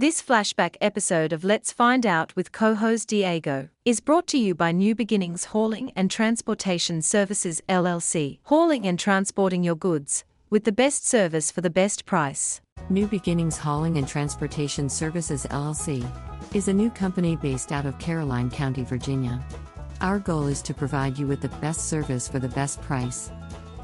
This flashback episode of Let's Find Out with co host Diego is brought to you by New Beginnings Hauling and Transportation Services LLC, hauling and transporting your goods with the best service for the best price. New Beginnings Hauling and Transportation Services LLC is a new company based out of Caroline County, Virginia. Our goal is to provide you with the best service for the best price.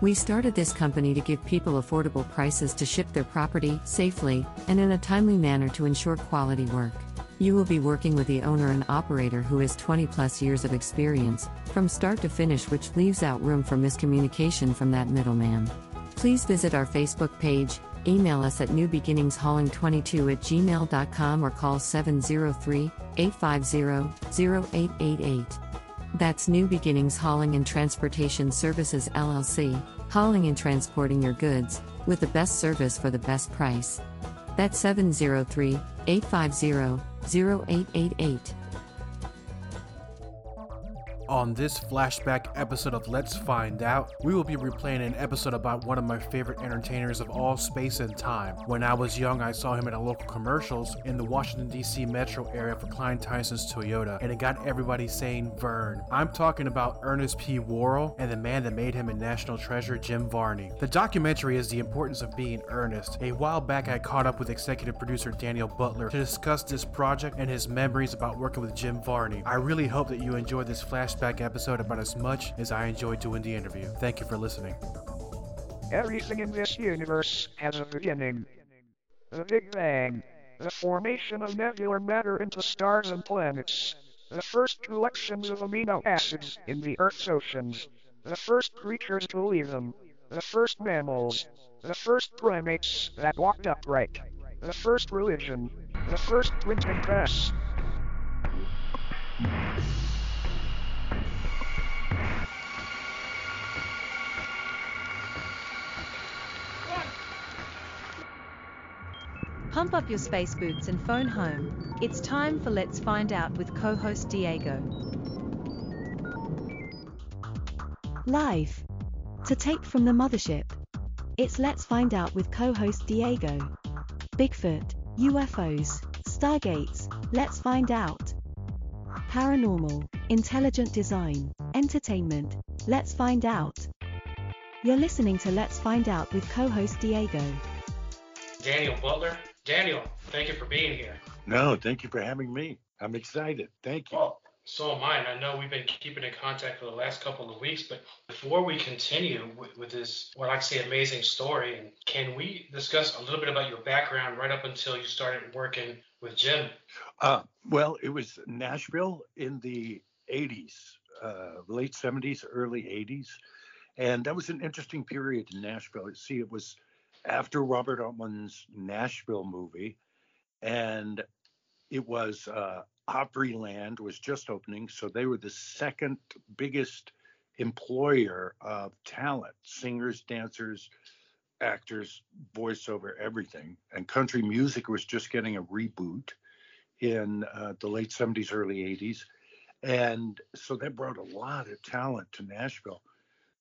We started this company to give people affordable prices to ship their property safely and in a timely manner to ensure quality work. You will be working with the owner and operator who has 20 plus years of experience, from start to finish, which leaves out room for miscommunication from that middleman. Please visit our Facebook page, email us at newbeginningshauling22 at gmail.com or call 703 850 0888. That's New Beginnings Hauling and Transportation Services LLC, hauling and transporting your goods, with the best service for the best price. That's 703 850 0888. On this flashback episode of Let's Find Out, we will be replaying an episode about one of my favorite entertainers of all space and time. When I was young, I saw him at a local commercials in the Washington, D.C. metro area for Klein Tyson's Toyota, and it got everybody saying Vern. I'm talking about Ernest P. Worrell and the man that made him a national treasure, Jim Varney. The documentary is The Importance of Being Ernest. A while back, I caught up with executive producer Daniel Butler to discuss this project and his memories about working with Jim Varney. I really hope that you enjoyed this flashback episode about as much as I enjoyed doing the interview. Thank you for listening. Everything in this universe has a beginning. The Big Bang. The formation of nebular matter into stars and planets. The first collections of amino acids in the Earth's oceans. The first creatures to leave them. The first mammals. The first primates that walked upright. The first religion. The first printing press. Pump up your space boots and phone home. It's time for Let's Find Out with co host Diego. Live. To tape from the mothership. It's Let's Find Out with co host Diego. Bigfoot, UFOs, Stargates, Let's Find Out. Paranormal, intelligent design, entertainment, Let's Find Out. You're listening to Let's Find Out with co host Diego. Daniel Butler. Daniel, thank you for being here. No, thank you for having me. I'm excited. Thank you. Well, so am I. And I know we've been keeping in contact for the last couple of weeks, but before we continue with, with this, what I'd say, amazing story, and can we discuss a little bit about your background right up until you started working with Jim? Uh, well, it was Nashville in the 80s, uh, late 70s, early 80s. And that was an interesting period in Nashville. See, it was after Robert Altman's Nashville movie, and it was uh, Opryland was just opening, so they were the second biggest employer of talent, singers, dancers, actors, voiceover, everything. And country music was just getting a reboot in uh, the late 70s, early 80s. And so that brought a lot of talent to Nashville.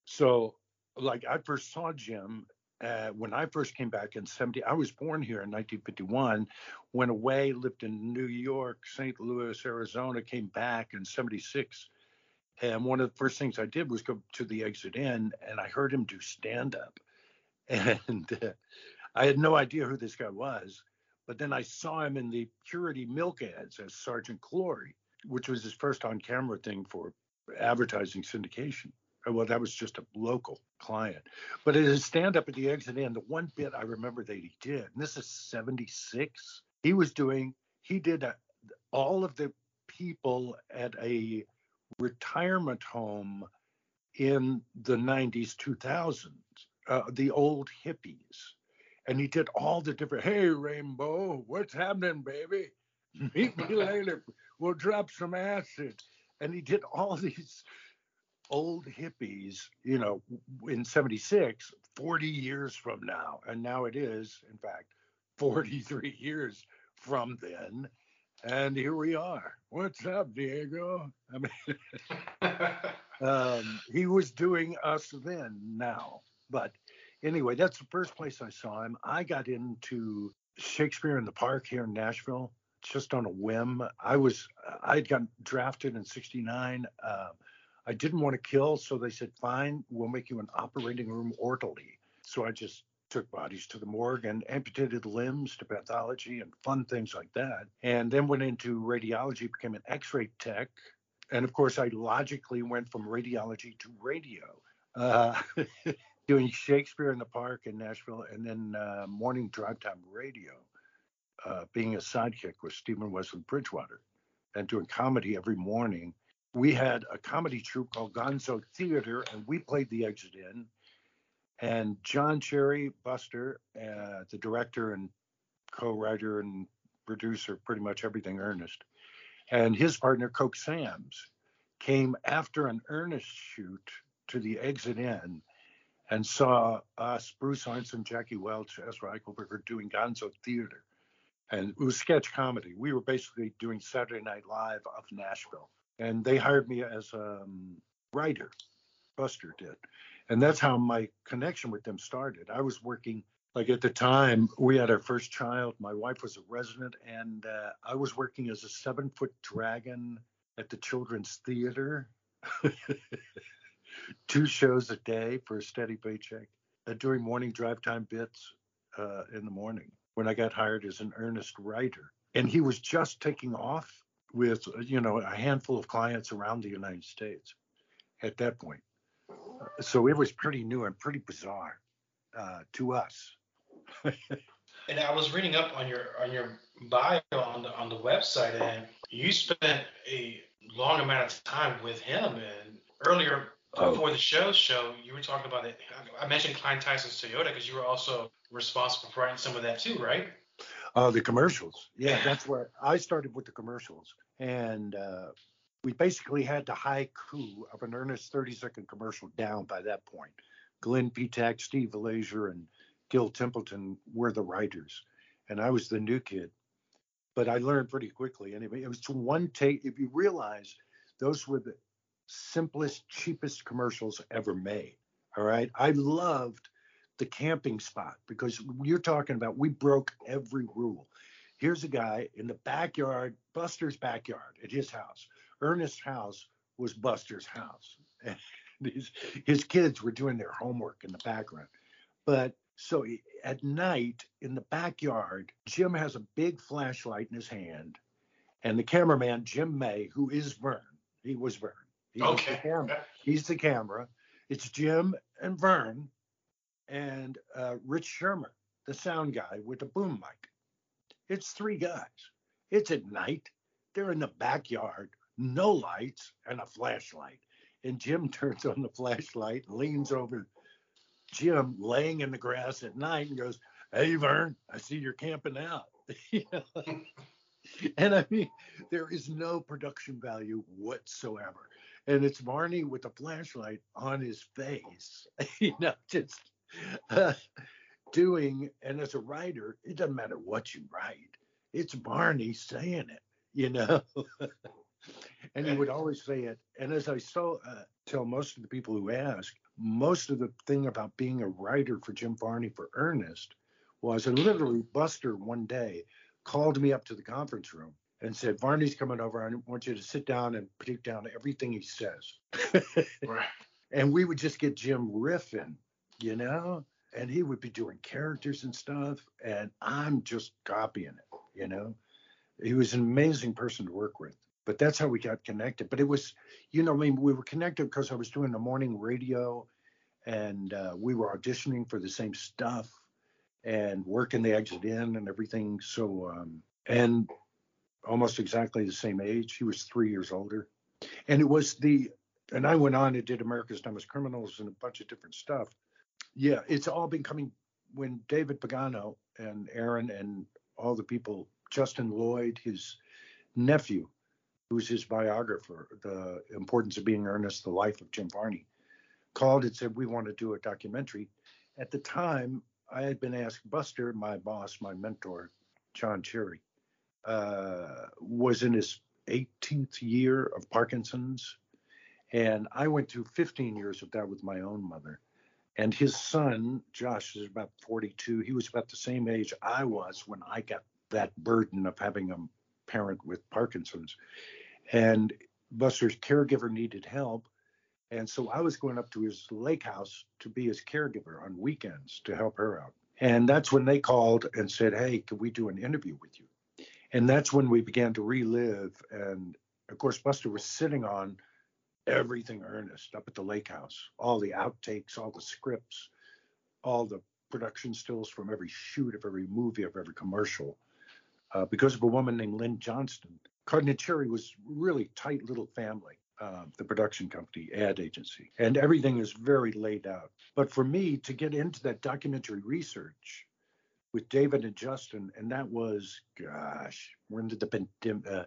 So, like, I first saw Jim uh, when I first came back in 70, I was born here in 1951, went away, lived in New York, St. Louis, Arizona, came back in 76. And one of the first things I did was go to the exit in and I heard him do stand up. And uh, I had no idea who this guy was. But then I saw him in the Purity Milk ads as Sergeant Glory, which was his first on camera thing for advertising syndication well, that was just a local client. But at his stand up at the exit in, the one bit I remember that he did, and this is 76, he was doing, he did a, all of the people at a retirement home in the 90s, 2000s, uh, the old hippies. And he did all the different, hey, Rainbow, what's happening, baby? Meet me later. We'll drop some acid. And he did all these old hippies, you know, in 76, 40 years from now. And now it is, in fact, 43 years from then. And here we are. What's up, Diego? I mean, um, he was doing us then, now. But anyway, that's the first place I saw him. I got into Shakespeare in the Park here in Nashville, just on a whim. I was I had gotten drafted in '69. Uh, I didn't want to kill, so they said, "Fine, we'll make you an operating room orderly." So I just took bodies to the morgue and amputated limbs to pathology and fun things like that. And then went into radiology, became an X-ray tech, and of course, I logically went from radiology to radio. Uh, doing Shakespeare in the Park in Nashville, and then uh, morning drive time radio, uh, being a sidekick with Stephen Wesley Bridgewater, and doing comedy every morning. We had a comedy troupe called Gonzo Theater, and we played the exit in. And John Cherry Buster, uh, the director and co-writer and producer, pretty much everything Ernest, and his partner Coke Sams came after an Ernest shoot to the exit in and saw us, Bruce Arnson, Jackie Welch, Ezra Eichelberger doing Gonzo Theater. And it was sketch comedy. We were basically doing Saturday Night Live of Nashville. And they hired me as a um, writer, Buster did. And that's how my connection with them started. I was working, like at the time, we had our first child. My wife was a resident, and uh, I was working as a seven foot dragon at the Children's Theater. two shows a day for a steady paycheck uh, doing morning drive time bits uh, in the morning when I got hired as an Ernest writer. And he was just taking off with, uh, you know, a handful of clients around the United States at that point. So it was pretty new and pretty bizarre uh, to us. and I was reading up on your on your bio on the on the website, and you spent a long amount of time with him. And earlier oh. before the show show, you were talking about it. I mentioned Klein Tyson's Toyota because you were also responsible for writing some of that too, right? Uh, the commercials. Yeah, that's where I started with the commercials. And uh, we basically had the haiku of an earnest 30 second commercial down by that point. Glenn Petak, Steve Valazier, and Gil Templeton were the writers. And I was the new kid. But I learned pretty quickly. Anyway, it was one take. If you realize those were the simplest, cheapest commercials ever made. All right. I loved the camping spot because you're talking about we broke every rule. Here's a guy in the backyard, Buster's backyard at his house. Ernest's house was Buster's house. And his, his kids were doing their homework in the background. But so at night in the backyard, Jim has a big flashlight in his hand. And the cameraman, Jim May, who is Vern, he was Vern, He's okay. The camera. He's the camera. It's Jim and Vern and uh, Rich Shermer, the sound guy with the boom mic. It's three guys. It's at night. They're in the backyard, no lights and a flashlight. And Jim turns on the flashlight, leans over Jim laying in the grass at night and goes, Hey, Vern, I see you're camping out. and I mean, there is no production value whatsoever and it's Varney with a flashlight on his face, you know, just uh, doing. And as a writer, it doesn't matter what you write, it's Varney saying it, you know. and he would always say it. And as I saw, uh, tell most of the people who ask, most of the thing about being a writer for Jim Varney for Ernest was, and literally Buster one day called me up to the conference room and said, Varney's coming over. I want you to sit down and take down everything he says. right. And we would just get Jim riffing, you know, and he would be doing characters and stuff. And I'm just copying it, you know. He was an amazing person to work with. But that's how we got connected. But it was, you know, I mean, we were connected because I was doing the morning radio and uh, we were auditioning for the same stuff and working the exit in and everything. So, um, and almost exactly the same age. He was three years older. And it was the, and I went on and did America's Dumbest Criminals and a bunch of different stuff. Yeah, it's all been coming when David Pagano and Aaron and all the people, Justin Lloyd, his nephew, who's his biographer, The Importance of Being Ernest, The Life of Jim Varney, called and said, We want to do a documentary. At the time, I had been asked Buster, my boss, my mentor, John Cherry, uh, was in his 18th year of Parkinson's. And I went through 15 years of that with my own mother. And his son, Josh, is about 42. He was about the same age I was when I got that burden of having a parent with Parkinson's. And Buster's caregiver needed help. And so I was going up to his lake house to be his caregiver on weekends to help her out. And that's when they called and said, Hey, can we do an interview with you? And that's when we began to relive. And of course, Buster was sitting on everything Ernest up at the lake house, all the outtakes, all the scripts, all the production stills from every shoot of every movie, of every commercial. Uh, because of a woman named Lynn Johnston, Cherry was really tight little family. Uh, the production company, ad agency, and everything is very laid out. But for me to get into that documentary research with David and Justin, and that was, gosh, when did the uh,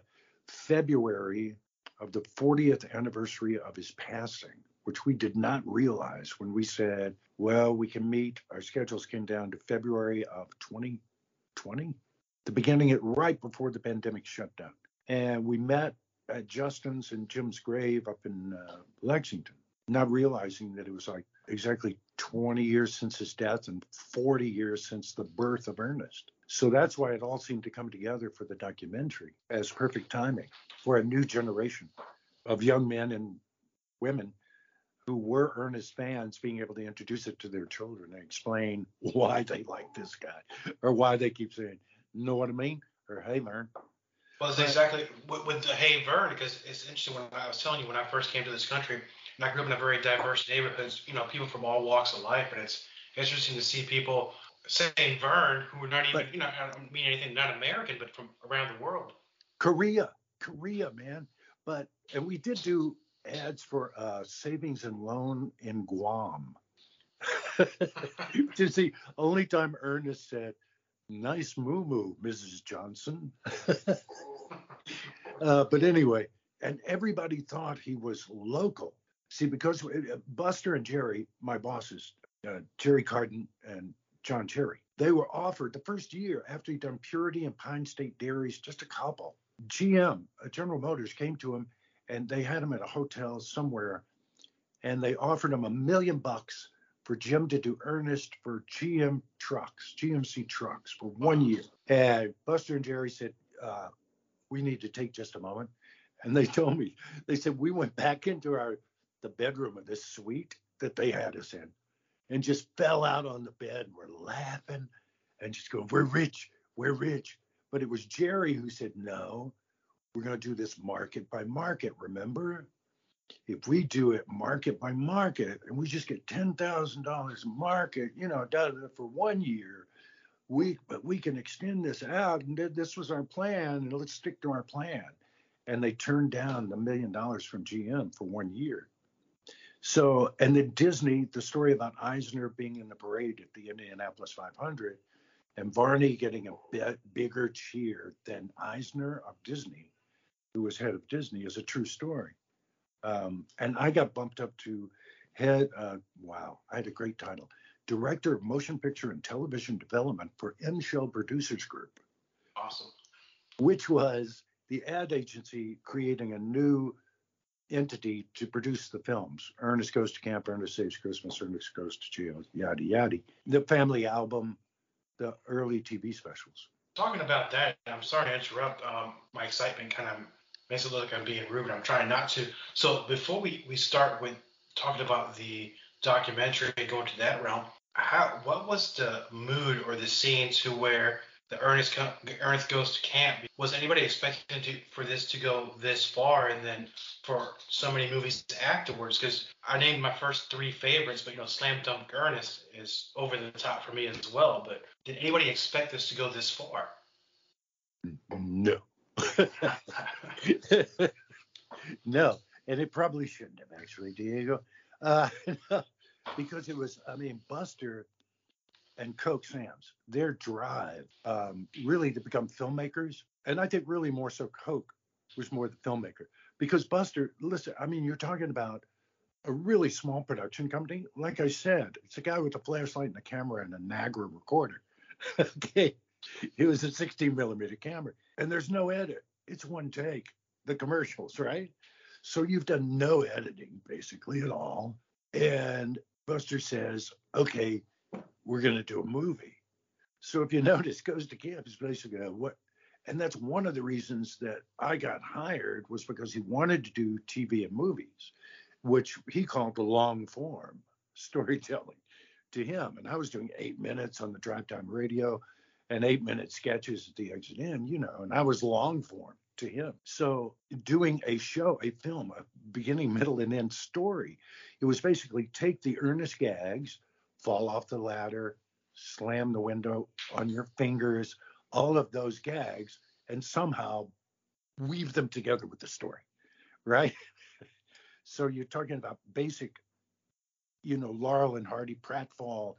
February of the 40th anniversary of his passing, which we did not realize when we said, well, we can meet. Our schedules came down to February of 2020, the beginning it right before the pandemic shutdown. And we met at Justin's and Jim's grave up in uh, Lexington, not realizing that it was like exactly 20 years since his death and 40 years since the birth of Ernest. So that's why it all seemed to come together for the documentary as perfect timing for a new generation of young men and women who were Ernest fans being able to introduce it to their children and explain why they like this guy or why they keep saying, know what I mean? Or hey, Vern. Well, it's exactly with, with the hey, Vern, because it's interesting when I was telling you when I first came to this country, and I grew up in a very diverse neighborhood, you know, people from all walks of life, and it's interesting to see people saying Vern who are not even, but, you know, I don't mean anything not American, but from around the world. Korea, Korea, man. But and we did do ads for uh, savings and loan in Guam. Which is the only time Ernest said, "Nice moo moo, Mrs. Johnson." uh, but anyway, and everybody thought he was local. See, because uh, Buster and Jerry, my bosses, uh, Jerry Carden and John Cherry. they were offered the first year after he'd done Purity and Pine State Dairies, just a couple. GM, uh, General Motors, came to him and they had him at a hotel somewhere, and they offered him a million bucks for Jim to do Ernest for GM trucks, GMC trucks for one year. And Buster and Jerry said, uh, "We need to take just a moment." And they told me, they said we went back into our the bedroom of this suite that they had us in, and just fell out on the bed. We're laughing and just going, "We're rich, we're rich." But it was Jerry who said, no, we're going to do this market by market, remember? If we do it market by market and we just get $10,000 market, you know, for one year, we but we can extend this out and this was our plan and let's stick to our plan. And they turned down the million dollars from GM for one year. So, and then Disney, the story about Eisner being in the parade at the Indianapolis 500 and Varney getting a bit bigger cheer than Eisner of Disney, who was head of Disney, is a true story. Um, and I got bumped up to head, uh, wow, I had a great title, Director of Motion Picture and Television Development for Emshell Producers Group. Awesome. Which was the ad agency creating a new entity to produce the films. Ernest Goes to Camp, Ernest Saves Christmas, Ernest Goes to Jail, yada yada. The family album, the early TV specials. Talking about that, I'm sorry to interrupt. Um, my excitement kind of makes it look like I'm being rude. I'm trying not to. So before we, we start with talking about the documentary and going to that realm, how what was the mood or the scene to where the Ernest Ernest goes to camp. Was anybody expecting to, for this to go this far, and then for so many movies afterwards? Because I named my first three favorites, but you know, Slam Dunk Ernest is over the top for me as well. But did anybody expect this to go this far? No. no, and it probably shouldn't have actually, Diego, uh, because it was. I mean, Buster and Coke Sams, their drive um, really to become filmmakers. And I think really more so Coke was more the filmmaker because Buster, listen, I mean, you're talking about a really small production company. Like I said, it's a guy with a flashlight and a camera and a Nagra recorder. okay. It was a 16 millimeter camera and there's no edit. It's one take, the commercials, right? So you've done no editing basically at all. And Buster says, okay, we're going to do a movie. So if you notice, goes to camp is basically a, what, and that's one of the reasons that I got hired was because he wanted to do TV and movies, which he called the long form storytelling to him. And I was doing eight minutes on the drive time radio and eight minute sketches at the exit in, you know, and I was long form to him. So doing a show, a film, a beginning, middle, and end story, it was basically take the earnest gags, fall off the ladder, slam the window on your fingers, all of those gags, and somehow weave them together with the story, right? so you're talking about basic, you know, Laurel and Hardy, pratfall,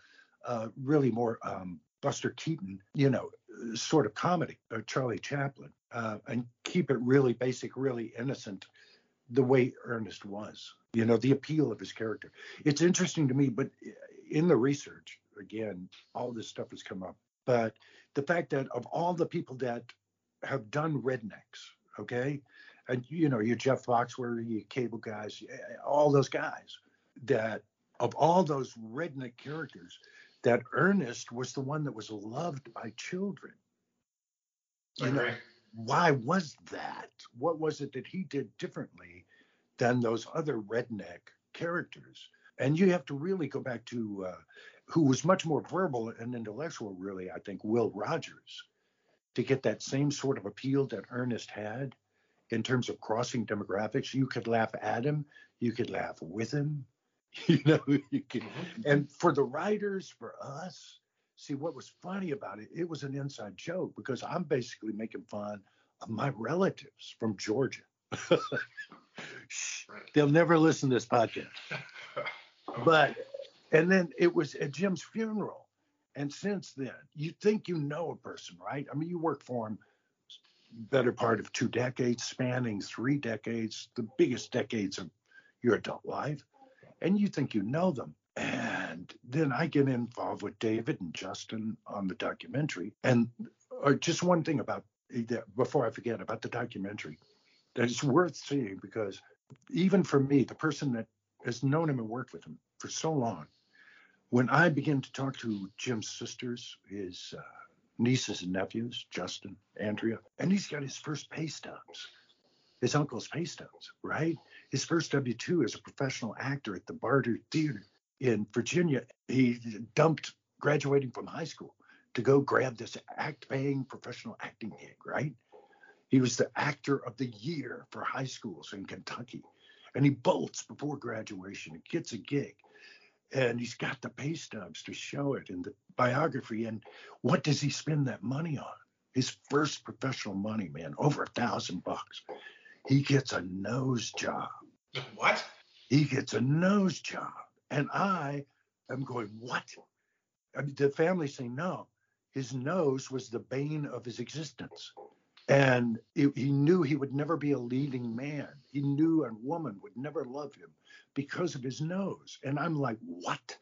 uh, really more um, Buster Keaton, you know, sort of comedy, or Charlie Chaplin, uh, and keep it really basic, really innocent, the way Ernest was. You know, the appeal of his character. It's interesting to me, but in the research, again, all this stuff has come up. But the fact that of all the people that have done rednecks, okay, and you know, your Jeff Foxworthy, your cable guys, eh, eh, all those guys, that of all those redneck characters, that Ernest was the one that was loved by children. You know, why was that? What was it that he did differently than those other redneck characters? And you have to really go back to uh, who was much more verbal and intellectual, really, I think, Will Rogers, to get that same sort of appeal that Ernest had in terms of crossing demographics. You could laugh at him, you could laugh with him, you know, you could, mm-hmm. and for the writers, for us, see what was funny about it, it was an inside joke because I'm basically making fun of my relatives from Georgia. They'll never listen to this podcast. But and then it was at Jim's funeral. And since then, you think you know a person, right? I mean, you work for him better part of two decades, spanning three decades, the biggest decades of your adult life, and you think you know them. And then I get involved with David and Justin on the documentary. And uh, just one thing about before I forget about the documentary that is worth seeing because even for me, the person that has known him and worked with him for so long, when I begin to talk to Jim's sisters, his uh, nieces and nephews, Justin, Andrea, and he's got his first pay stubs, his uncle's pay stubs, right? His first W 2 as a professional actor at the Barter Theater in Virginia. He dumped graduating from high school to go grab this act paying professional acting gig, right? He was the actor of the year for high schools in Kentucky. And he bolts before graduation and gets a gig and he's got the pay stubs to show it in the biography. And what does he spend that money on? His first professional money, man, over a thousand bucks. He gets a nose job. What? He gets a nose job. And I am going, what? I mean, the family saying, no, his nose was the bane of his existence. And it, he knew he would never be a leading man. He knew a woman would never love him because of his nose. And I'm like, what?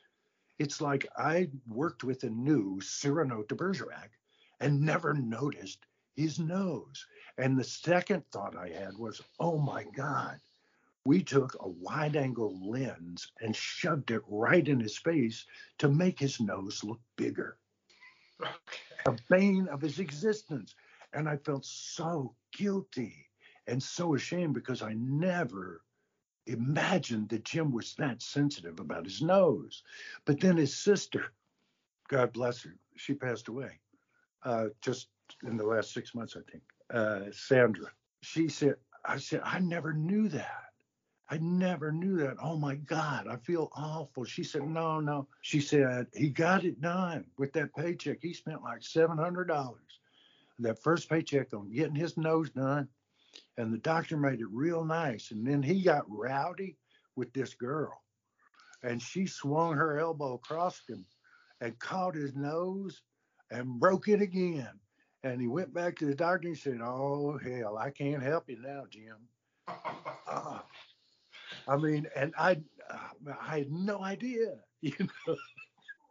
It's like I worked with and knew Cyrano de Bergerac and never noticed his nose. And the second thought I had was, oh my God, we took a wide angle lens and shoved it right in his face to make his nose look bigger. Okay. The bane of his existence. And I felt so guilty and so ashamed because I never imagined that Jim was that sensitive about his nose. But then his sister, God bless her, she passed away uh, just in the last six months, I think. Uh, Sandra, she said, I said, I never knew that. I never knew that. Oh my God, I feel awful. She said, No, no. She said, He got it done with that paycheck. He spent like $700 that first paycheck on getting his nose done. And the doctor made it real nice. And then he got rowdy with this girl. And she swung her elbow across him and caught his nose and broke it again. And he went back to the doctor and said, Oh, hell, I can't help you now, Jim. Uh, I mean, and I, uh, I had no idea, you know.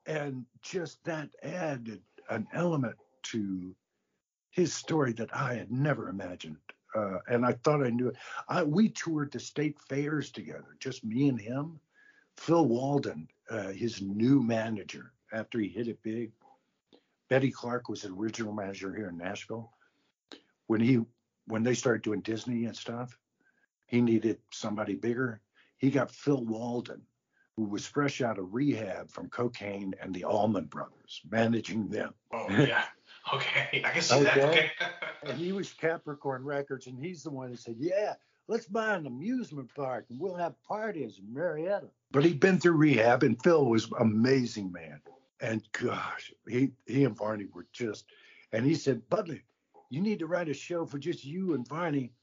and just that added an element to his story that I had never imagined. Uh, and I thought I knew it. I, we toured the state fairs together, just me and him. Phil Walden uh, his new manager after he hit it big. Betty Clark was the original manager here in Nashville. When he when they started doing Disney and stuff, he needed somebody bigger. He got Phil Walden, who was fresh out of rehab from cocaine and the Allman Brothers, managing them. Oh yeah. Okay, I can see that. Okay. Okay. And he was Capricorn Records, and he's the one that said, "Yeah, let's buy an amusement park and we'll have parties in Marietta." But he'd been through rehab, and Phil was amazing man. And gosh, he he and Varney were just. And he said, "Budley, you need to write a show for just you and Varney,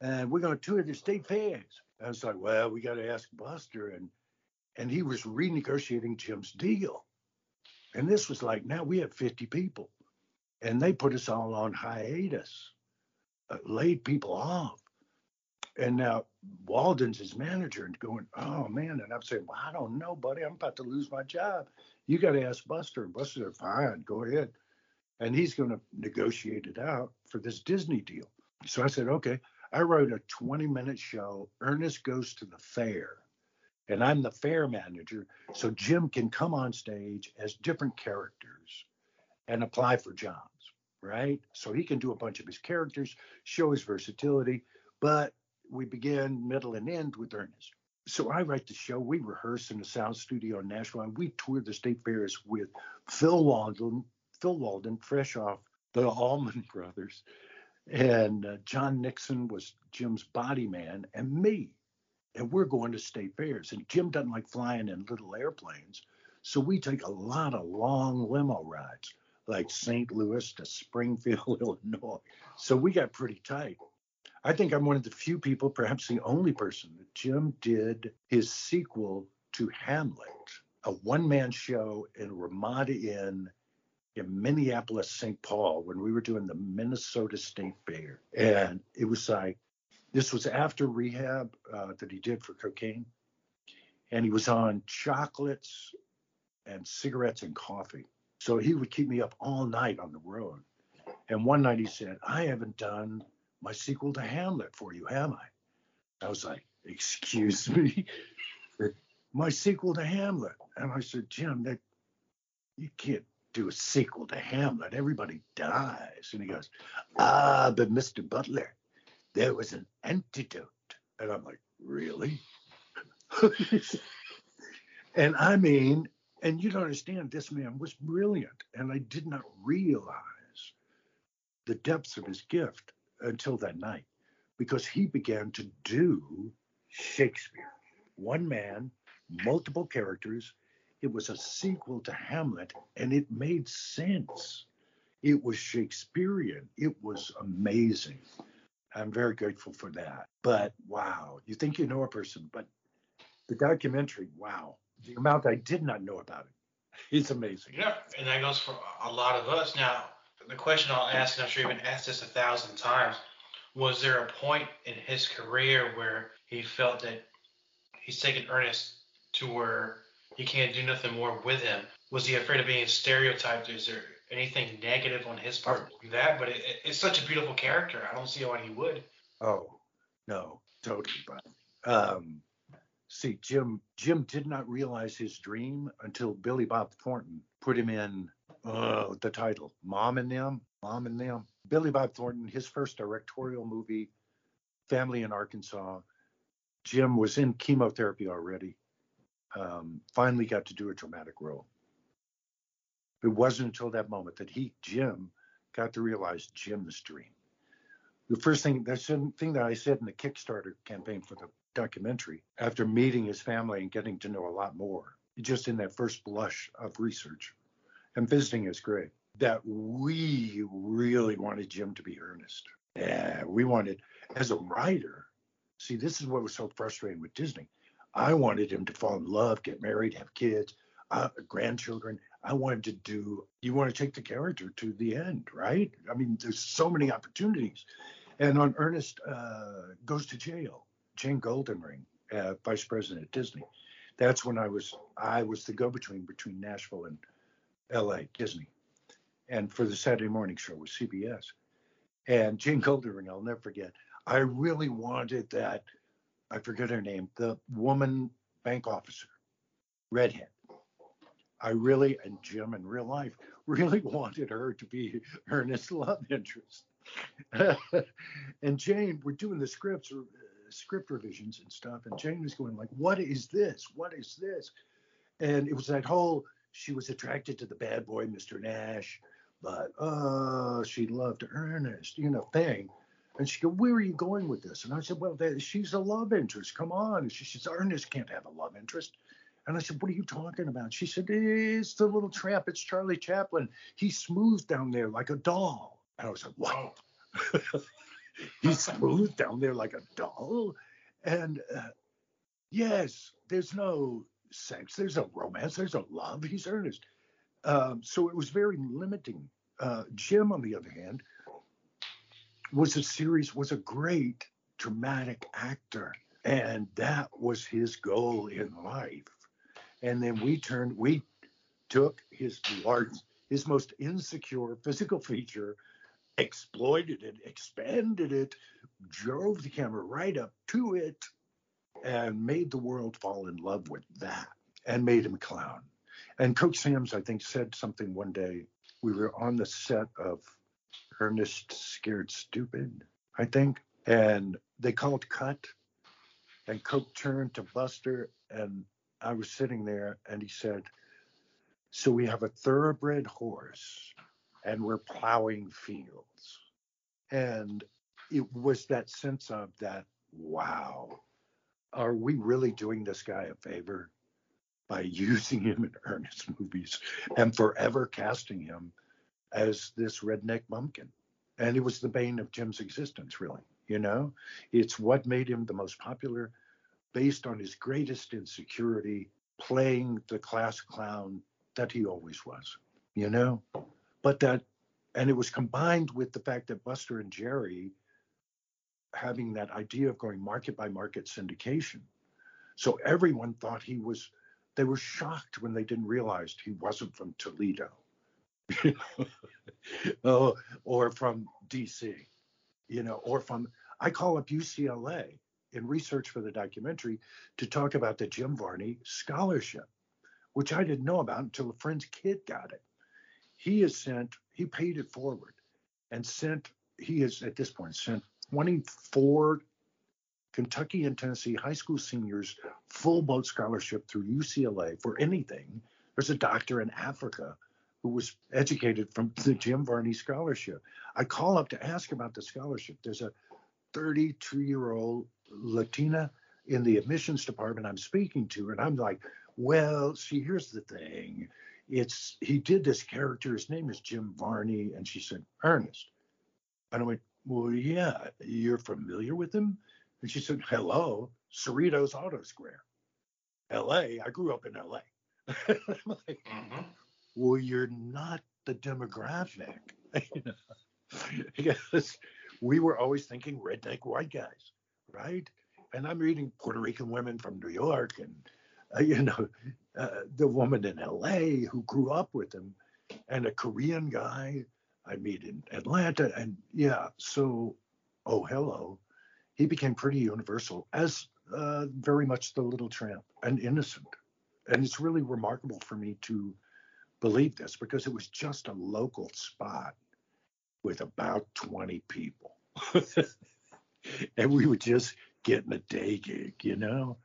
and we're going to tour the state fairs." I was like, "Well, we got to ask Buster," and and he was renegotiating Jim's deal. And this was like, now we have 50 people and they put us all on hiatus, uh, laid people off. And now Walden's his manager and going, oh man. And I'm saying, well, I don't know, buddy. I'm about to lose my job. You got to ask Buster. And Buster fine, go ahead. And he's going to negotiate it out for this Disney deal. So I said, okay. I wrote a 20 minute show. Ernest goes to the fair. And I'm the fair manager. So Jim can come on stage as different characters and apply for jobs, right? So he can do a bunch of his characters, show his versatility, but we begin, middle, and end with Ernest. So I write the show. We rehearse in the sound studio in Nashville, and we tour the state fairs with Phil Walden, Phil Walden, fresh off the Allman Brothers, and uh, John Nixon was Jim's body man, and me. And we're going to state fairs, and Jim doesn't like flying in little airplanes, so we take a lot of long limo rides like St. Louis to Springfield, Illinois. So we got pretty tight. I think I'm one of the few people, perhaps the only person, that Jim did his sequel to Hamlet, a one man show in Ramada Inn in Minneapolis, St. Paul, when we were doing the Minnesota State Fair. And it was like, this was after rehab uh, that he did for cocaine. And he was on chocolates and cigarettes and coffee. So he would keep me up all night on the road. And one night he said, I haven't done my sequel to Hamlet for you, have I? I was like, Excuse me? my sequel to Hamlet. And I said, Jim, that you can't do a sequel to Hamlet. Everybody dies. And he goes, Ah, but Mr. Butler, there was an antidote. And I'm like, Really? and I mean, and you don't understand, this man was brilliant. And I did not realize the depths of his gift until that night because he began to do Shakespeare. One man, multiple characters. It was a sequel to Hamlet and it made sense. It was Shakespearean. It was amazing. I'm very grateful for that. But wow, you think you know a person, but the documentary, wow, the amount I did not know about it. is amazing. Yeah, and that goes for a lot of us. Now, the question I'll ask, and I'm sure you've been asked this a thousand times, was there a point in his career where he felt that he's taken Ernest to where he can't do nothing more with him? Was he afraid of being stereotyped? Is there anything negative on his part with that? But it, it- it's such a beautiful character. I don't see why he would. Oh, no, totally. But um, see, Jim Jim did not realize his dream until Billy Bob Thornton put him in uh, the title, Mom and Them, Mom and Them. Billy Bob Thornton, his first directorial movie, Family in Arkansas. Jim was in chemotherapy already. Um, finally got to do a dramatic role. It wasn't until that moment that he, Jim, got to realize Jim's dream the first thing that's the thing that I said in the Kickstarter campaign for the documentary after meeting his family and getting to know a lot more, just in that first blush of research and visiting his grave, that we really wanted Jim to be Ernest. Yeah, we wanted, as a writer, see, this is what was so frustrating with Disney. I wanted him to fall in love, get married, have kids, uh, grandchildren. I wanted to do, you want to take the character to the end, right? I mean, there's so many opportunities. And on Ernest uh, Goes to Jail, Jane Goldenring, uh, vice president at Disney, that's when I was, I was the go-between between Nashville and LA, Disney. And for the Saturday morning show with CBS. And Jane Goldenring, I'll never forget, I really wanted that, I forget her name, the woman bank officer, redhead. I really, and Jim in real life, really wanted her to be Ernest's love interest. and Jane, we're doing the scripts, script revisions and stuff, and Jane was going like, "What is this? What is this?" And it was that whole she was attracted to the bad boy, Mr. Nash, but uh, she loved Ernest, you know, thing. And she go, "Where are you going with this?" And I said, "Well, she's a love interest. Come on." And she says, "Ernest can't have a love interest." And I said, What are you talking about? She said, It's the little tramp. It's Charlie Chaplin. He's smooth down there like a doll. And I was like, What? He's smooth down there like a doll. And uh, yes, there's no sex, there's no romance, there's no love. He's earnest. Um, so it was very limiting. Uh, Jim, on the other hand, was a series, was a great dramatic actor. And that was his goal in life and then we turned we took his large his most insecure physical feature exploited it expanded it drove the camera right up to it and made the world fall in love with that and made him a clown. And Coke Sams i think said something one day. We were on the set of ernest scared stupid i think and they called cut and coke turned to buster and I was sitting there and he said, So we have a thoroughbred horse and we're plowing fields. And it was that sense of that, wow, are we really doing this guy a favor by using him in Ernest movies and forever casting him as this redneck bumpkin? And it was the bane of Jim's existence, really. You know, it's what made him the most popular based on his greatest insecurity, playing the class clown that he always was, you know? But that, and it was combined with the fact that Buster and Jerry having that idea of going market by market syndication. So everyone thought he was, they were shocked when they didn't realize he wasn't from Toledo or from DC, you know, or from, I call up UCLA in research for the documentary to talk about the Jim Varney scholarship, which I didn't know about until a friend's kid got it. He has sent, he paid it forward and sent, he has at this point sent 24 Kentucky and Tennessee high school seniors full boat scholarship through UCLA for anything. There's a doctor in Africa who was educated from the Jim Varney scholarship. I call up to ask about the scholarship. There's a 32 year old Latina in the admissions department I'm speaking to, and I'm like, well, see, here's the thing. It's he did this character. His name is Jim Varney, and she said Ernest. And I went, well, yeah, you're familiar with him. And she said, hello, Cerritos Auto Square, L.A. I grew up in L.A. I'm like, mm-hmm. well, you're not the demographic. because we were always thinking redneck white guys right? And I'm reading Puerto Rican women from New York and, uh, you know, uh, the woman in LA who grew up with him and a Korean guy I meet in Atlanta. And yeah, so, oh, hello. He became pretty universal as uh, very much the little tramp and innocent. And it's really remarkable for me to believe this because it was just a local spot with about 20 people. and we were just getting a day gig, you know.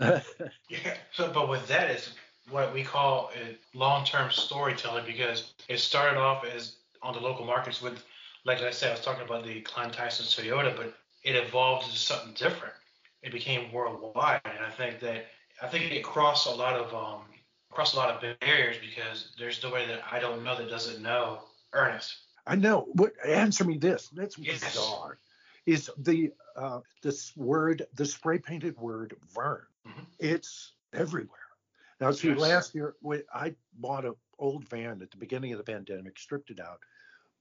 yeah. So, but with that is what we call a long-term storytelling because it started off as on the local markets with, like I said, I was talking about the Klein Tyson Toyota, but it evolved into something different. It became worldwide, and I think that I think it crossed a lot of um, crossed a lot of barriers because there's nobody that I don't know that doesn't know Ernest. I know. What answer me this? That's yes. bizarre is the uh, this word, the spray painted word Vern. Mm-hmm. It's everywhere. Now, see, yes. last year I bought an old van at the beginning of the pandemic, stripped it out,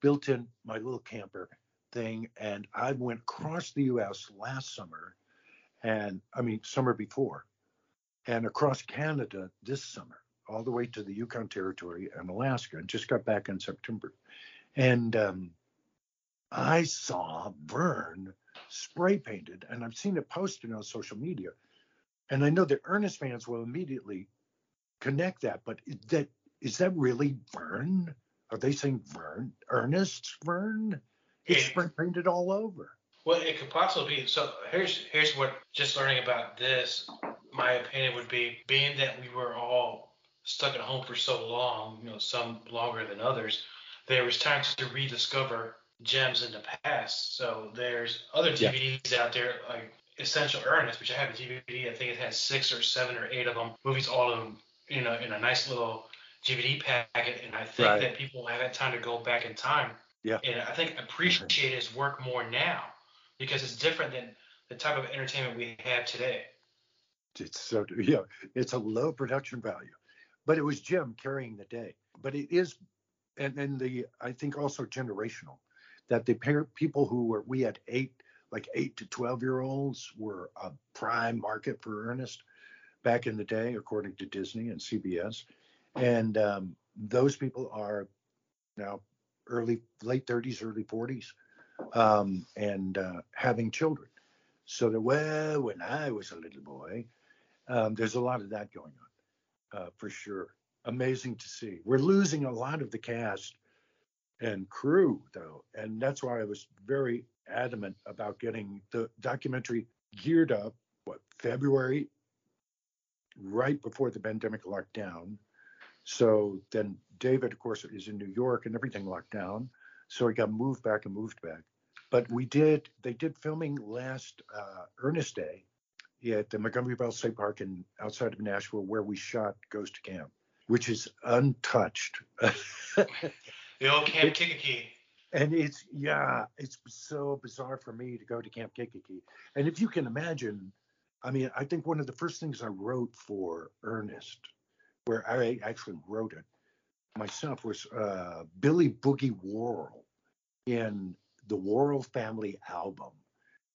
built in my little camper thing, and I went across the U.S. last summer, and I mean summer before, and across Canada this summer, all the way to the Yukon Territory and Alaska, and just got back in September, and um, I saw Vern spray painted, and I've seen it posted on social media. And I know that Ernest fans will immediately connect that, but that is that really Vern? Are they saying Vern? Ernest Vern? It's It- spray painted all over. Well, it could possibly be. So here's here's what just learning about this, my opinion would be, being that we were all stuck at home for so long, you know, some longer than others, there was time to rediscover gems in the past. So there's other Yeah. DVDs out there like Essential Ernest, which I have a DVD. I think it has six or seven or eight of them. Movies, all of them, you know, in a nice little DVD packet. And I think Right. that people have had time to go back in time Yeah. and I think appreciate his work more now because it's different than the type of entertainment we have today. It's so yeah, it's a low production value, but it was Jim carrying the day. But it is, and then the I think also generational, that the par- people who were we had eight like eight to twelve year olds were a prime market for Ernest back in the day, according to Disney and CBS, and um, those people are now early late 30s, early 40s, um, and uh, having children. So that well, when I was a little boy, um, there's a lot of that going on, uh, for sure. Amazing to see. We're losing a lot of the cast and crew, though, and that's why I was very adamant about getting the documentary geared up. What February, right before the pandemic locked down. So then David, of course, is in New York and everything locked down. So he got moved back and moved back. But we did, they did filming last uh, Ernest Day at the Montgomery Bell State Park in outside of Nashville, where we shot Ghost Camp, which is untouched. The old Camp Kikakee. and it's yeah, it's so bizarre for me to go to Camp Kikakee. And if you can imagine, I mean, I think one of the first things I wrote for Ernest, where I actually wrote it myself, was uh, Billy Boogie Worrell in the Worrell Family album,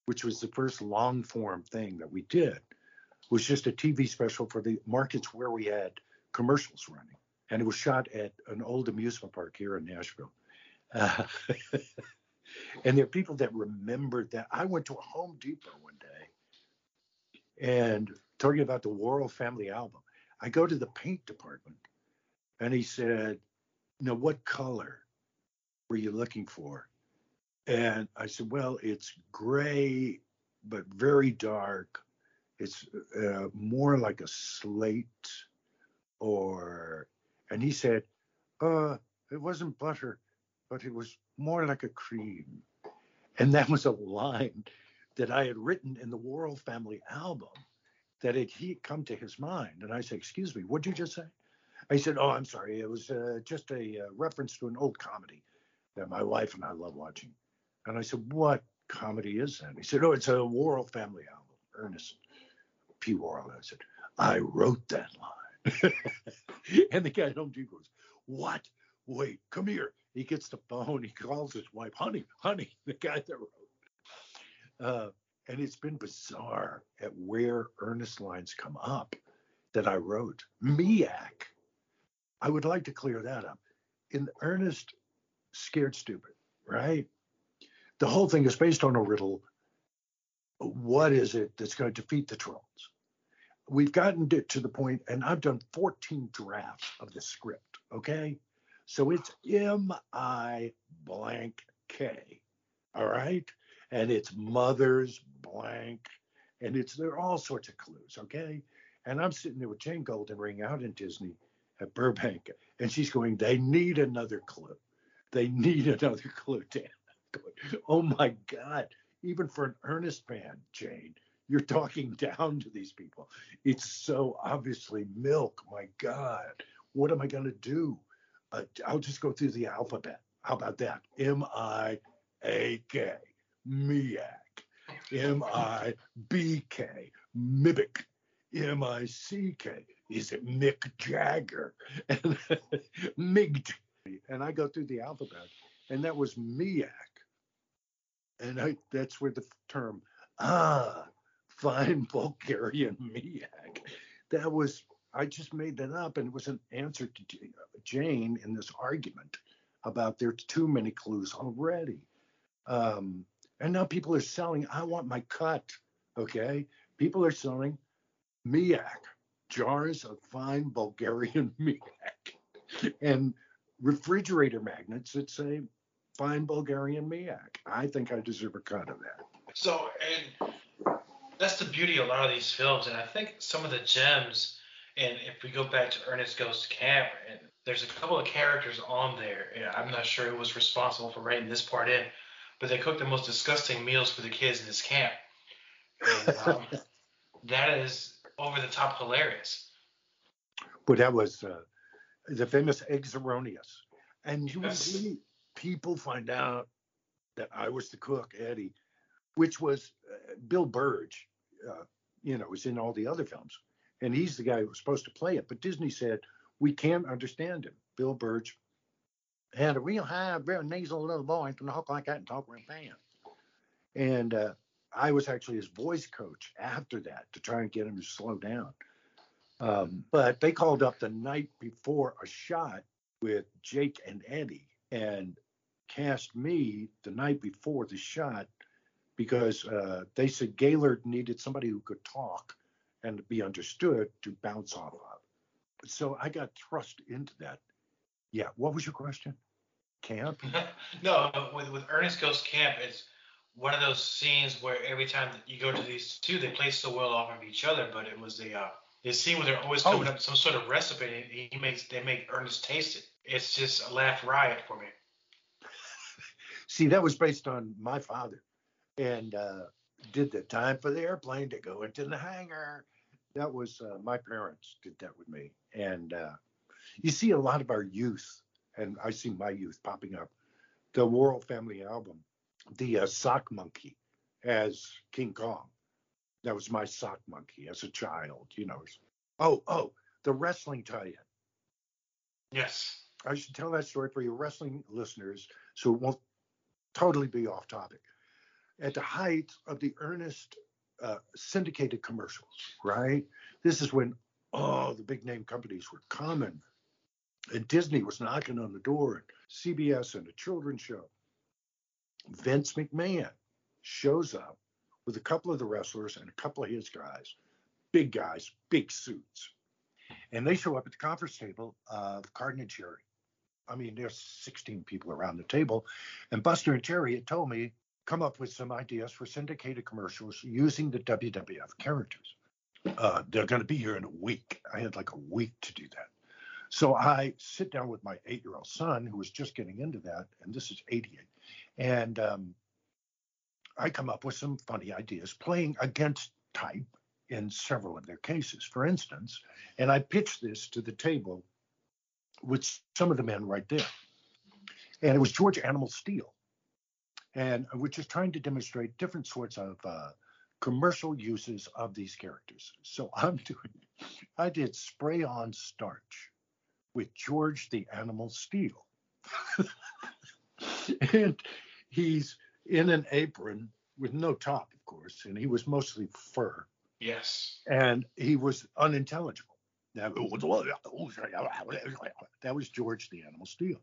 which was the first long form thing that we did. Was just a TV special for the markets where we had commercials running, and it was shot at an old amusement park here in Nashville. Uh, and there are people that remembered that. I went to a Home Depot one day and talking about the Worrell Family album. I go to the paint department and he said, Now, what color were you looking for? And I said, Well, it's gray, but very dark. It's uh, more like a slate or, and he said, uh, it wasn't butter, but it was more like a cream. And that was a line that I had written in the Worrell Family album that it he come to his mind. And I said, Excuse me, what'd you just say? I said, Oh, I'm sorry. It was uh, just a uh, reference to an old comedy that my wife and I love watching. And I said, What comedy is that? He said, Oh, it's a Worrell Family album, Ernest P. Worrell. I said, I wrote that line. and the guy at Home Depot goes, What? Wait, come here. He gets the phone. He calls his wife, Honey, honey, the guy that wrote. Uh, and it's been bizarre at where Ernest lines come up that I wrote. Miak. I would like to clear that up. In Ernest Scared Stupid, right? The whole thing is based on a riddle. What is it that's going to defeat the trolls? We've gotten to, to the point, and I've done 14 drafts of the script, okay? So it's M I blank K, all right? And it's mother's blank, and it's there are all sorts of clues, okay? And I'm sitting there with Jane Goldenring out in Disney at Burbank, and she's going, they need another clue. They need another clue, Dan. Going, oh my God. Even for an Ernest fan, Jane, you're talking down to these people. It's so obviously milk. My God. What am I going to do? Uh, I'll just go through the alphabet. How about that? M I A K, Miak. M I B K, Mimic. M I C K. Is it Mick Jagger? And. And I go through the alphabet, and that was Miak. And I, that's where the term, ah, fine Bulgarian Miak. That was, I just made that up, and it was an answer to Jane in this argument about there's too many clues already. Um, and now people are selling, I want my cut. Okay. People are selling Miak, jars of fine Bulgarian Miak. and refrigerator magnets that say fine Bulgarian Miak. I think I deserve a cut of that. So, and that's the beauty of a lot of these films, and I think some of the gems. And if we go back to Ernest Goes to Camp, and there's a couple of characters on there, I'm not sure who was responsible for writing this part in, but they cook the most disgusting meals for the kids in this camp. And, um, that is over the top hilarious. But that was uh, the famous eggs erroneous. And you Yes. people find out that I was the cook, Eddie, which was uh, Bill Byrge, uh, you know, was in all the other films. And he's the guy who was supposed to play it. But Disney said, we can't understand him. Bill Byrge had a real high, very nasal little voice and talk like that and talk real fast. And uh, I was actually his voice coach after that to try and get him to slow down. Um, but they called up the night before a shot with Jake and Eddie and cast me the night before the shot because uh, they said Gailard needed somebody who could talk and be understood to bounce off of. So I got thrust into that. Yeah. What was your question? Camp? no, with with Ernest Goes Camp, it's one of those scenes where every time that you go to these two, they play so well off of each other. But it was the uh, the scene where they're always coming Oh. up with some sort of recipe, and he makes they make Ernest taste it. It's just a laugh riot for me. See, that was based on my father and uh, did the time for the airplane to go into the hangar. That was uh, my parents did that with me. And uh, you see a lot of our youth, and I see my youth popping up. The World Family album, the uh, sock monkey as King Kong. That was my sock monkey as a child, you know. Oh, oh, the wrestling tie in. Yes. I should tell that story for your wrestling listeners so it won't totally be off topic. At the height of the Ernest uh, syndicated commercials, right? This is when all the big name companies were coming and Disney was knocking on the door and CBS and a children's show. Vince McMahon shows up with a couple of the wrestlers and a couple of his guys, big guys, big suits. And they show up at the conference table of Carden and Cherry. I mean, there's 16 people around the table. And Buster and Terry had told me, come up with some ideas for syndicated commercials using the WWF characters. Uh, they're going to be here in a week. I had like a week to do that. So I sit down with my eight year old son, who was just getting into that, and this is 88. And um, I come up with some funny ideas playing against type in several of their cases. For instance, and I pitched this to the table with some of the men right there. And it was George Animal Steele. And we're just trying to demonstrate different sorts of uh, commercial uses of these characters. So I'm doing, I did spray on starch with George the Animal Steele. and he's in an apron with no top, of course, and he was mostly fur Yes. and he was unintelligible. That that was George the Animal Steele.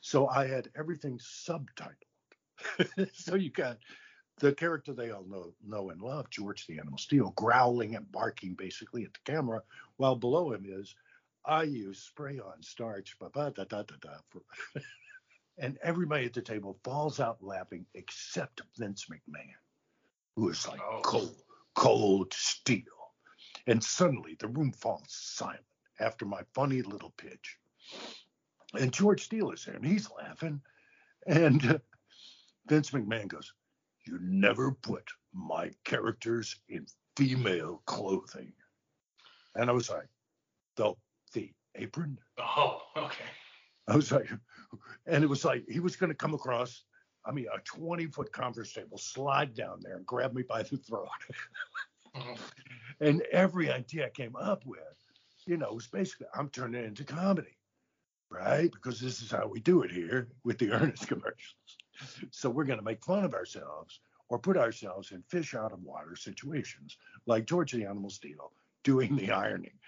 So I had everything subtitled. so you got the character they all know know and love, George the Animal Steele, growling and barking basically at the camera, while below him is I use spray on starch, ba ba da da da da. And everybody at the table falls out laughing except Vince McMahon, who is like Oh. cold, cold steel. And suddenly the room falls silent after my funny little pitch. And George Steele is there and he's laughing. And uh, Vince McMahon goes, You never put my characters in female clothing. And I was like, The, the apron? Oh, okay. I was like, and it was like he was going to come across, I mean, a 20 foot conference table, slide down there and grab me by the throat. Mhm. and every idea I came up with, you know, was basically, I'm turning it into comedy, right? Because this is how we do it here with the Ernest commercials. So we're going to make fun of ourselves or put ourselves in fish out of water situations like George the Animal Steele doing the ironing.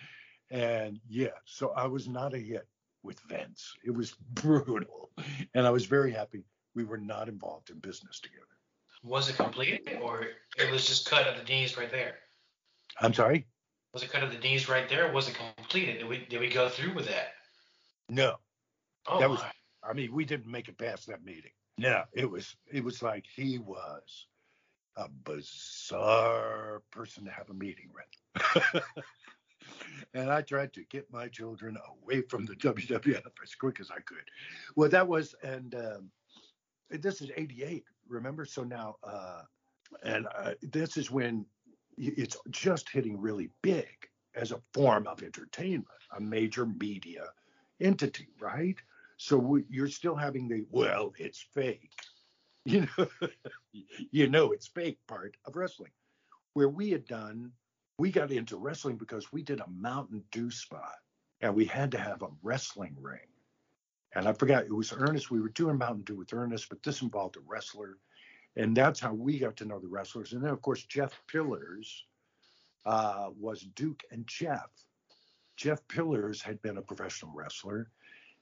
And yeah, so I was not a hit with Vince. It was brutal. And I was very happy we were not involved in business together. Was it completed, or it was just cut at the knees right there? I'm sorry? Was it cut at the knees right there? Was it completed? Did we did we go through with that? No, Oh, that was. my. I mean, we didn't make it past that meeting. No, it was. It was like he was a bizarre person to have a meeting with. and I tried to get my children away from the WWF as quick as I could. Well, that was, and um, this is 88, remember? So now, uh, and uh, this is when it's just hitting really big as a form of entertainment, a major media entity, right? So we, you're still having the, well, it's fake. You know, you know it's fake part of wrestling. Where we had done we got into wrestling because we did a Mountain Dew spot and we had to have a wrestling ring. And I forgot it was Ernest. We were doing Mountain Dew with Ernest, but this involved a wrestler. And that's how we got to know the wrestlers. And then, of course, Jeff Pillars uh, was Duke and Jeff. Jeff Pillars had been a professional wrestler.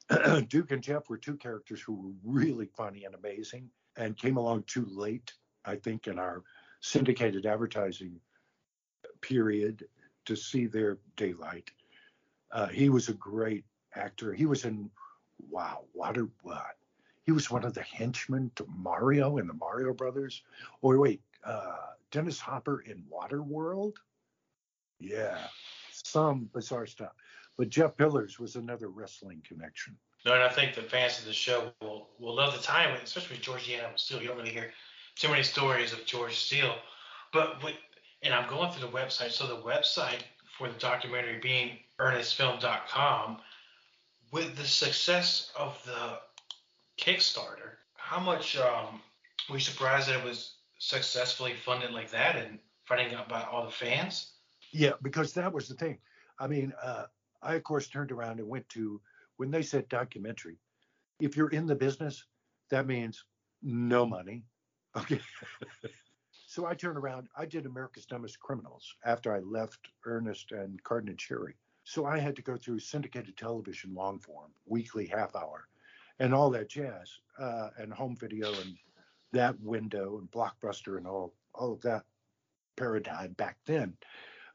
Duke and Jeff were two characters who were really funny and amazing and came along too late, I think, in our syndicated advertising period to see their daylight. Uh, he was a great actor. He was in wow, Water what? He was one of the henchmen to Mario in the Mario Brothers. Or wait, uh, Dennis Hopper in Waterworld. Yeah, some bizarre stuff. But Jeff Pillars was another wrestling connection. No, and I think the fans of the show will will love the time, especially with George Animal Steele. You don't really hear too many stories of George Steele. But with, and I'm going through the website. So the website for the documentary being earnestfilm.com, with the success of the Kickstarter, how much um, were you surprised that it was successfully funded like that and finding out about all the fans? Yeah, because that was the thing. I mean, uh, I of course turned around and went to when they said documentary. If you're in the business, that means no money. Okay. so I turned around. I did America's Dumbest Criminals after I left Ernest and Carden and Cherry. So I had to go through syndicated television, long form, weekly, half hour, and all that jazz, uh, and home video, and that window, and Blockbuster, and all all of that paradigm back then.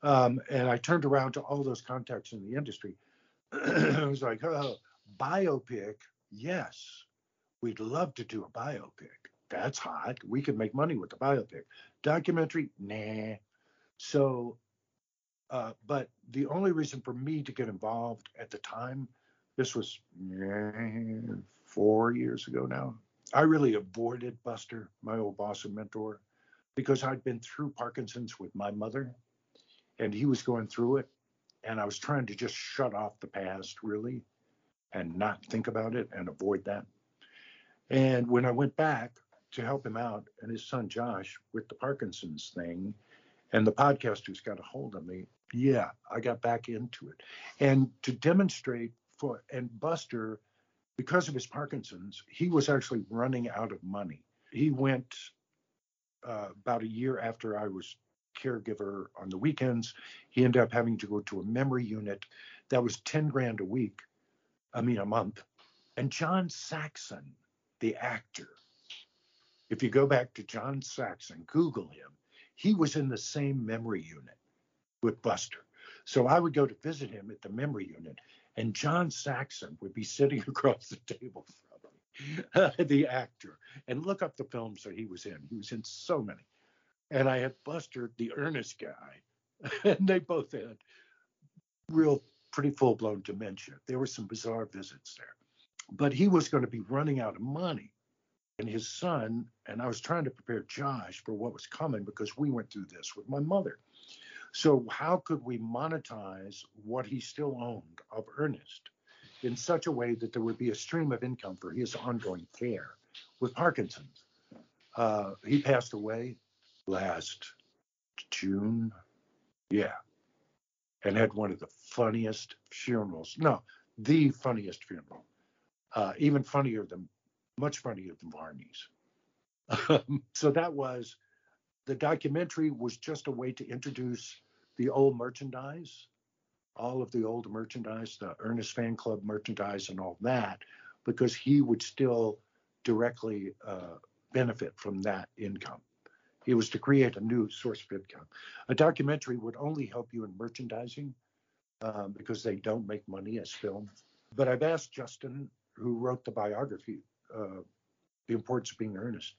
Um, and I turned around to all those contacts in the industry. I was like, oh, biopic, yes, we'd love to do a biopic. That's hot. We could make money with the biopic. Documentary, nah. So, uh, but the only reason for me to get involved at the time, this was eh, four years ago now. I really avoided Buster, my old boss and mentor, because I'd been through Parkinson's with my mother and he was going through it and i was trying to just shut off the past really and not think about it and avoid that. And when i went back to help him out and his son josh with the parkinson's thing and the podcasters got a hold of me yeah i got back into it. And to demonstrate for and buster because of his parkinson's he was actually running out of money. He went uh, about a year after i was caregiver on the weekends. He ended up having to go to a memory unit that was 10 grand a week, I mean, a month. And John Saxon, the actor, if you go back to John Saxon, Google him, he was in the same memory unit with Buster. So I would go to visit him at the memory unit, and John Saxon would be sitting across the table from me, the actor, and look up the films that he was in. He was in so many and I had Buster, the Ernest guy, and they both had real pretty full blown dementia. There were some bizarre visits there, but he was going to be running out of money. And his son, and I was trying to prepare Josh for what was coming because we went through this with my mother. So, how could we monetize what he still owned of Ernest in such a way that there would be a stream of income for his ongoing care with Parkinson's? Uh, he passed away last June. Yeah. And had one of the funniest funerals. No, the funniest funeral. Uh, even funnier than, much funnier than Varney's. Um, so that was, the documentary was just a way to introduce the old merchandise, all of the old merchandise, the Ernest Fan Club merchandise and all that, because he would still directly uh, benefit from that income. It was to create a new source of income. A documentary would only help you in merchandising um, because they don't make money as film. But I've asked Justin, who wrote the biography, uh, The Importance of Being Ernest,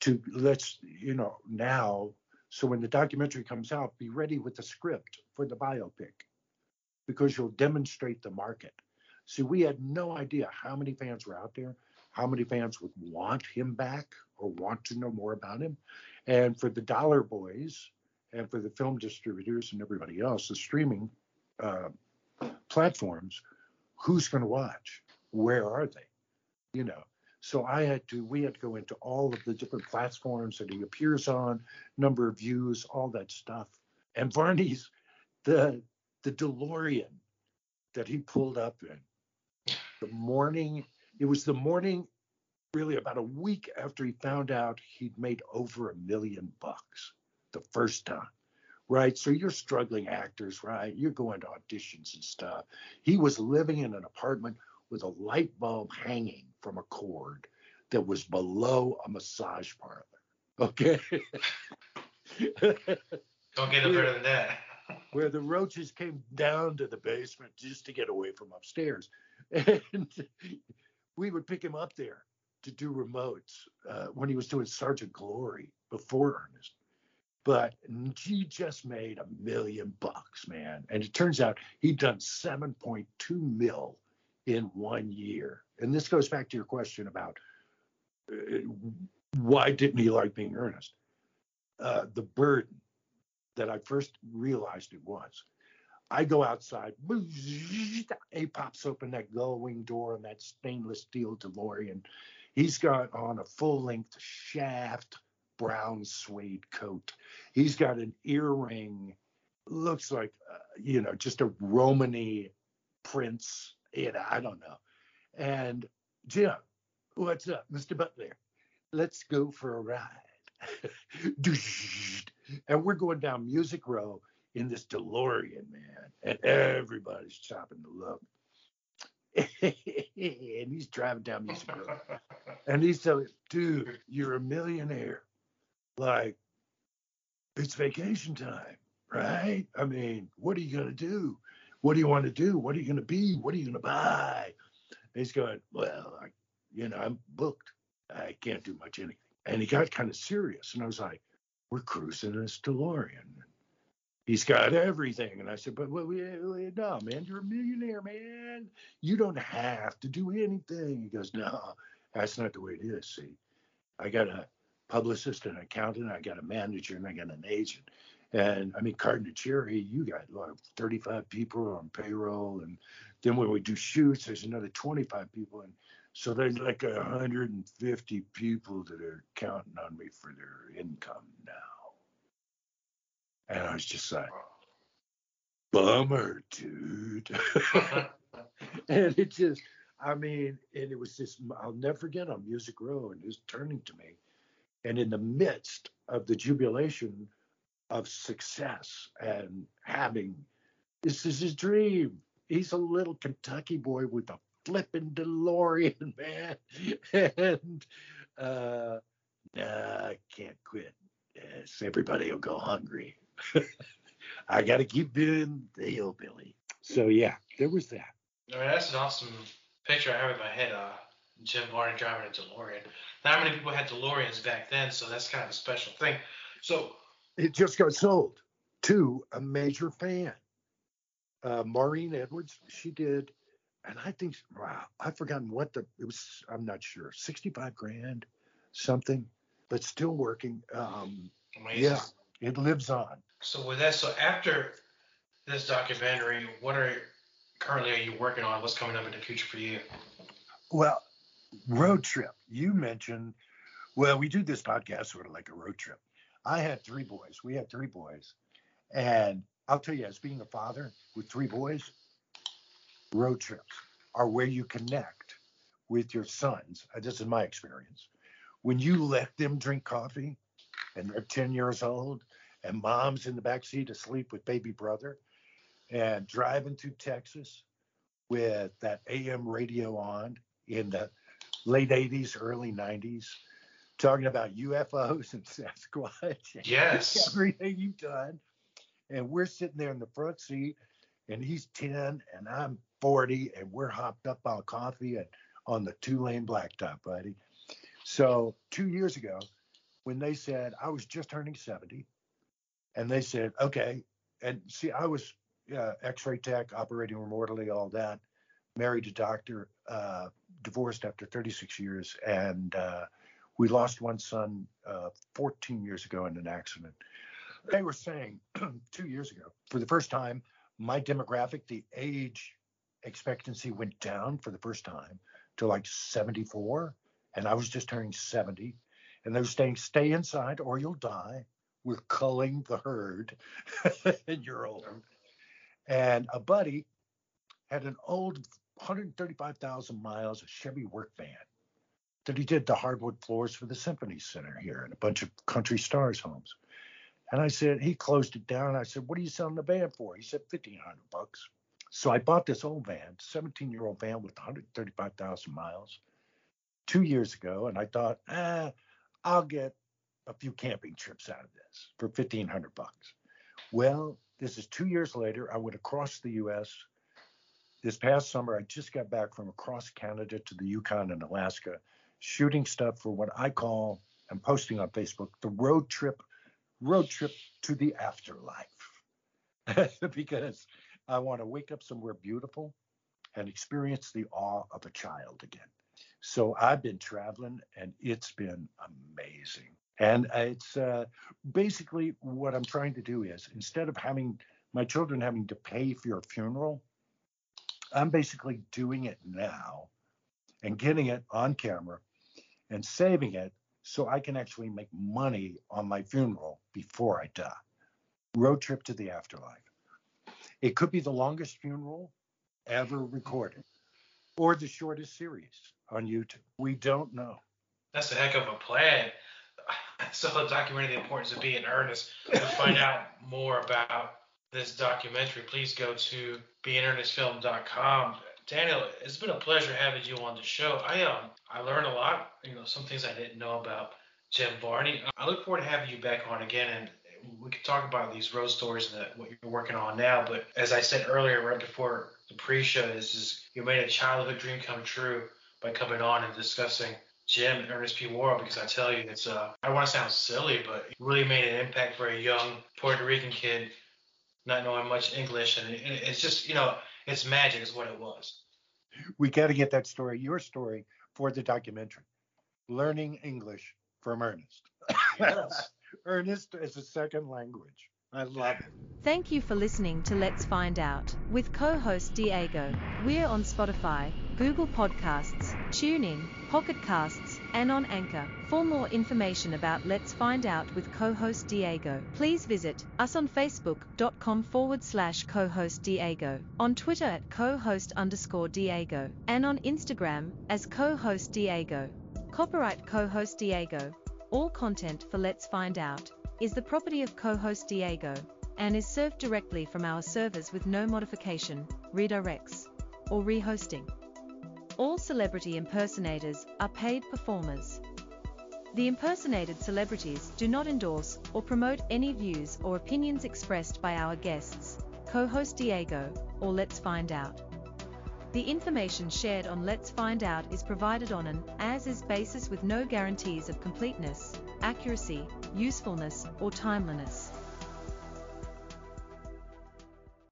to let's, you know, now, so when the documentary comes out, be ready with the script for the biopic because you'll demonstrate the market. See, we had no idea how many fans were out there, how many fans would want him back or want to know more about him. And for the dollar boys and for the film distributors and everybody else, the streaming uh, platforms, who's going to watch? Where are they? You know. So I had to, we had to go into all of the different platforms that he appears on, number of views, all that stuff. And Varney's, the the DeLorean that he pulled up in, the morning, it was the morning, really about a week after he found out he'd made over a million bucks the first time right? So you're struggling actors, right? You're going to auditions and stuff. He was living in an apartment with a light bulb hanging from a cord that was below a massage parlor. Okay. Don't get it better than that. where the roaches came down to the basement just to get away from upstairs. And we would pick him up there to do remotes uh, when he was doing Sergeant Glory before Ernest but he just made a million bucks, man. And it turns out he'd done 7.2 mil in one year. And this goes back to your question about uh, why didn't he like being Ernest? Uh, the burden that I first realized it was. I go outside, he pops open that gull wing door and that stainless steel DeLorean. He's got on a full length shaft brown suede coat. He's got an earring, looks like, uh, you know, just a Romany prince. You know, I don't know. And Jim, what's up, Mr. Butler? Let's go for a ride. and we're going down Music Row in this DeLorean, man. And everybody's chopping the love. and he's driving down Music Row. And he's telling, dude, you're a millionaire like it's vacation time, right? I mean, what are you going to do? What do you want to do? What are you going to be? What are you going to buy? And he's going, well, I, you know, I'm booked. I can't do much anything. And he got kind of serious. And I was like, we're cruising in this DeLorean. He's got everything. And I said, but well, no, man, you're a millionaire, man. You don't have to do anything. He goes, no, that's not the way it is. See, I got a publicist and accountant. I got a manager and I got an agent. And I mean, Cherry, you got like 35 people on payroll. And then when we do shoots, there's another 25 people. And so there's like 150 people that are counting on me for their income now. And I was just like, bummer, dude. and it just, I mean, and it was just, I'll never forget on Music Row and just turning to me and in the midst of the jubilation of success and having this is his dream. He's a little Kentucky boy with a flipping DeLorean, man. and uh, nah, I can't quit. Yes, everybody will go hungry. I got to keep being the hillbilly. So yeah, there was that. I mean, that's an awesome picture I have in my head. Uh, Jim Varney driving a DeLorean. Not many people had DeLoreans back then, so that's kind of a special thing. So it just got sold to a major fan. Uh, Maureen Edwards, she did, and I think wow, I've forgotten what the it was. I'm not sure, 65 grand, something, but still working. Um, Amazing. Yeah, it lives on. So with that, so after this documentary, what are currently are you working on? What's coming up in the future for you? Well, road trip. You mentioned, well, we do this podcast sort of like a road trip. I had three boys. We had three boys. And I'll tell you, as being a father with three boys, road trips are where you connect with your sons. Uh, this is my experience. When you let them drink coffee and they're 10 years old and mom's in the back seat asleep with baby brother and driving through Texas with that AM radio on in the late 80s, early 90s, talking about UFOs and Sasquatch. Yes. everything you've done. And we're sitting there in the front seat and he's 10 and I'm 40 and we're hopped up on coffee and on the two lane blacktop, buddy. So two years ago, when they said I was just turning 70, and they said, okay, and see, I was uh, X-ray tech, operating remotely, all that. Married a doctor, uh, divorced after 36 years, and uh, we lost one son uh, 14 years ago in an accident. They were saying two years ago, for the first time, my demographic, the age expectancy went down for the first time to like 74, and I was just turning 70. And they were saying, stay inside or you'll die. We're culling the herd, and you're old. And a buddy had an old 135,000 miles Chevy work van that he did the hardwood floors for the Symphony Center here and a bunch of country stars homes. And I said, he closed it down. I said, what are you selling the van for? He said, 1500 bucks. So I bought this old van, 17 year old van with 135,000 miles two years ago. And I thought, ah, I'll get a few camping trips out of this for 1500 bucks. Well, this is two years later. I went across the U.S. This past summer, I just got back from across Canada to the Yukon and Alaska, shooting stuff for what I call and posting on Facebook the road trip, road trip to the afterlife, because I want to wake up somewhere beautiful and experience the awe of a child again. So I've been traveling and it's been amazing. And it's uh, basically what I'm trying to do is instead of having my children having to pay for your funeral, I'm basically doing it now and getting it on camera and saving it so I can actually make money on my funeral before I die. Road trip to the afterlife. It could be the longest funeral ever recorded or the shortest series on YouTube. We don't know. That's a heck of a plan. So documenting the importance of being Ernest. To find out more about this documentary, please go to beingernestfilm.com. Daniel, it's been a pleasure having you on the show. I um I learned a lot. You know, some things I didn't know about Jim Varney. I look forward to having you back on again, and we can talk about these road stories and the, what you're working on now. But as I said earlier, right before the pre-show, is you made a childhood dream come true by coming on and discussing Jim Ernest P. Worrell because I tell you, it's uh, I want to sound silly, but it really made an impact for a young Puerto Rican kid, not knowing much English, and it, it's just you know, it's magic is what it was. We got to get that story, your story, for the documentary. Learning English from Ernest. Yes. Ernest is a second language. I love it. Thank you for listening to Let's Find Out with co host Diego. We're on Spotify, Google Podcasts, TuneIn, Pocket Casts, and on Anchor. For more information about Let's Find Out with co host Diego, please visit us on Facebook.com forward slash co host Diego, on Twitter at co host underscore Diego, and on Instagram as co host Diego. Copyright co host Diego. All content for Let's Find Out is the property of co-host Diego and is served directly from our servers with no modification, redirects, or rehosting. All celebrity impersonators are paid performers. The impersonated celebrities do not endorse or promote any views or opinions expressed by our guests, co-host Diego, or Let's Find Out. The information shared on Let's Find Out is provided on an as-is basis with no guarantees of completeness, accuracy, usefulness, or timeliness.